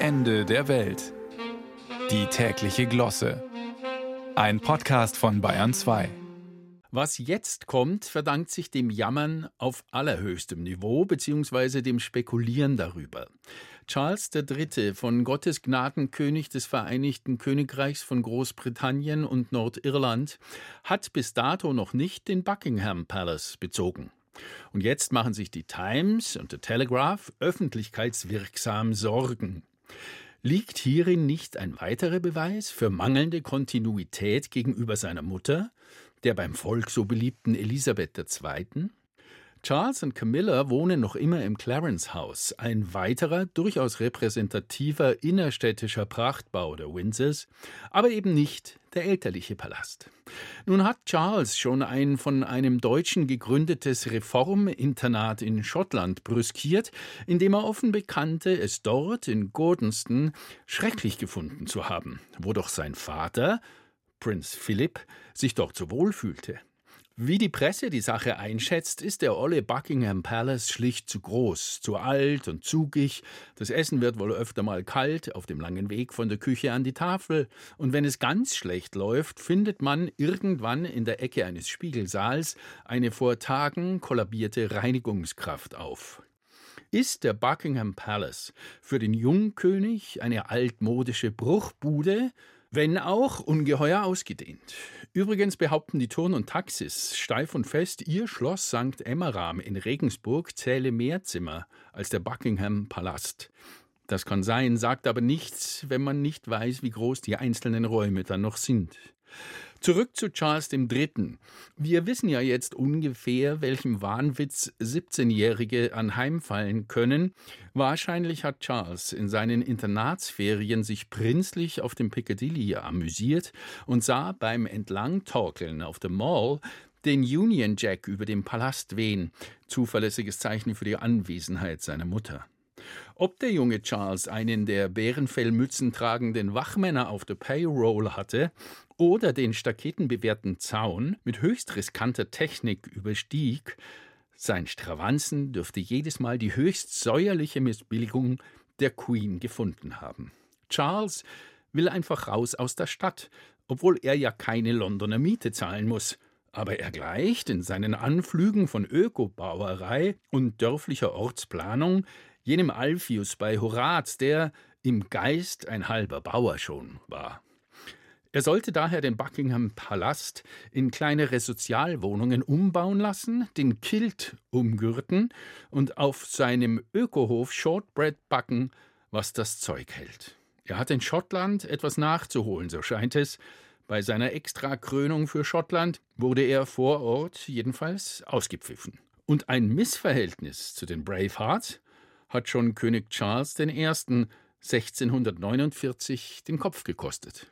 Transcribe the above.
Ende der Welt. Die tägliche Glosse. Ein Podcast von Bayern 2. Was jetzt kommt, verdankt sich dem Jammern auf allerhöchstem Niveau bzw. dem Spekulieren darüber. Charles III. von Gottes Gnaden König des Vereinigten Königreichs von Großbritannien und Nordirland hat bis dato noch nicht den Buckingham Palace bezogen. Und jetzt machen sich die Times und der Telegraph öffentlichkeitswirksam Sorgen. Liegt hierin nicht ein weiterer Beweis für mangelnde Kontinuität gegenüber seiner Mutter, der beim Volk so beliebten Elisabeth II.? Charles und Camilla wohnen noch immer im Clarence House, ein weiterer, durchaus repräsentativer innerstädtischer Prachtbau der Windsors, aber eben nicht der elterliche Palast. Nun hat Charles schon ein von einem Deutschen gegründetes Reforminternat in Schottland brüskiert, in dem er offen bekannte, es dort in Gordonston schrecklich gefunden zu haben, wo doch sein Vater, Prinz Philip, sich dort so wohl fühlte. Wie die Presse die Sache einschätzt, ist der olle Buckingham Palace schlicht zu groß, zu alt und zugig. Das Essen wird wohl öfter mal kalt auf dem langen Weg von der Küche an die Tafel. Und wenn es ganz schlecht läuft, findet man irgendwann in der Ecke eines Spiegelsaals eine vor Tagen kollabierte Reinigungskraft auf. Ist der Buckingham Palace für den Jungkönig eine altmodische Bruchbude, wenn auch ungeheuer ausgedehnt. Übrigens behaupten die Turn und Taxis steif und fest, ihr Schloss St. Emmeram in Regensburg zähle mehr Zimmer als der Buckingham Palast. Das kann sein, sagt aber nichts, wenn man nicht weiß, wie groß die einzelnen Räume dann noch sind. Zurück zu Charles III. Wir wissen ja jetzt ungefähr, welchem Wahnwitz 17-Jährige anheimfallen können. Wahrscheinlich hat Charles in seinen Internatsferien sich prinzlich auf dem Piccadilly amüsiert und sah beim Entlangtorkeln auf der Mall den Union Jack über dem Palast wehen, zuverlässiges Zeichen für die Anwesenheit seiner Mutter. Ob der junge Charles einen der Bärenfellmützen tragenden Wachmänner auf der Payroll hatte oder den staketenbewehrten Zaun mit höchst riskanter Technik überstieg, sein Stravanzen dürfte jedes Mal die höchst säuerliche Missbilligung der Queen gefunden haben. Charles will einfach raus aus der Stadt, obwohl er ja keine Londoner Miete zahlen muss. Aber er gleicht in seinen Anflügen von Ökobauerei und dörflicher Ortsplanung jenem Alpheus bei Horaz, der im Geist ein halber Bauer schon war. Er sollte daher den Buckingham Palast in kleinere Sozialwohnungen umbauen lassen, den Kilt umgürten und auf seinem Ökohof Shortbread backen, was das Zeug hält. Er hat in Schottland etwas nachzuholen, so scheint es. Bei seiner Extrakrönung für Schottland wurde er vor Ort jedenfalls ausgepfiffen. Und ein Missverhältnis zu den Bravehearts hat schon König Charles I. 1649 den Kopf gekostet.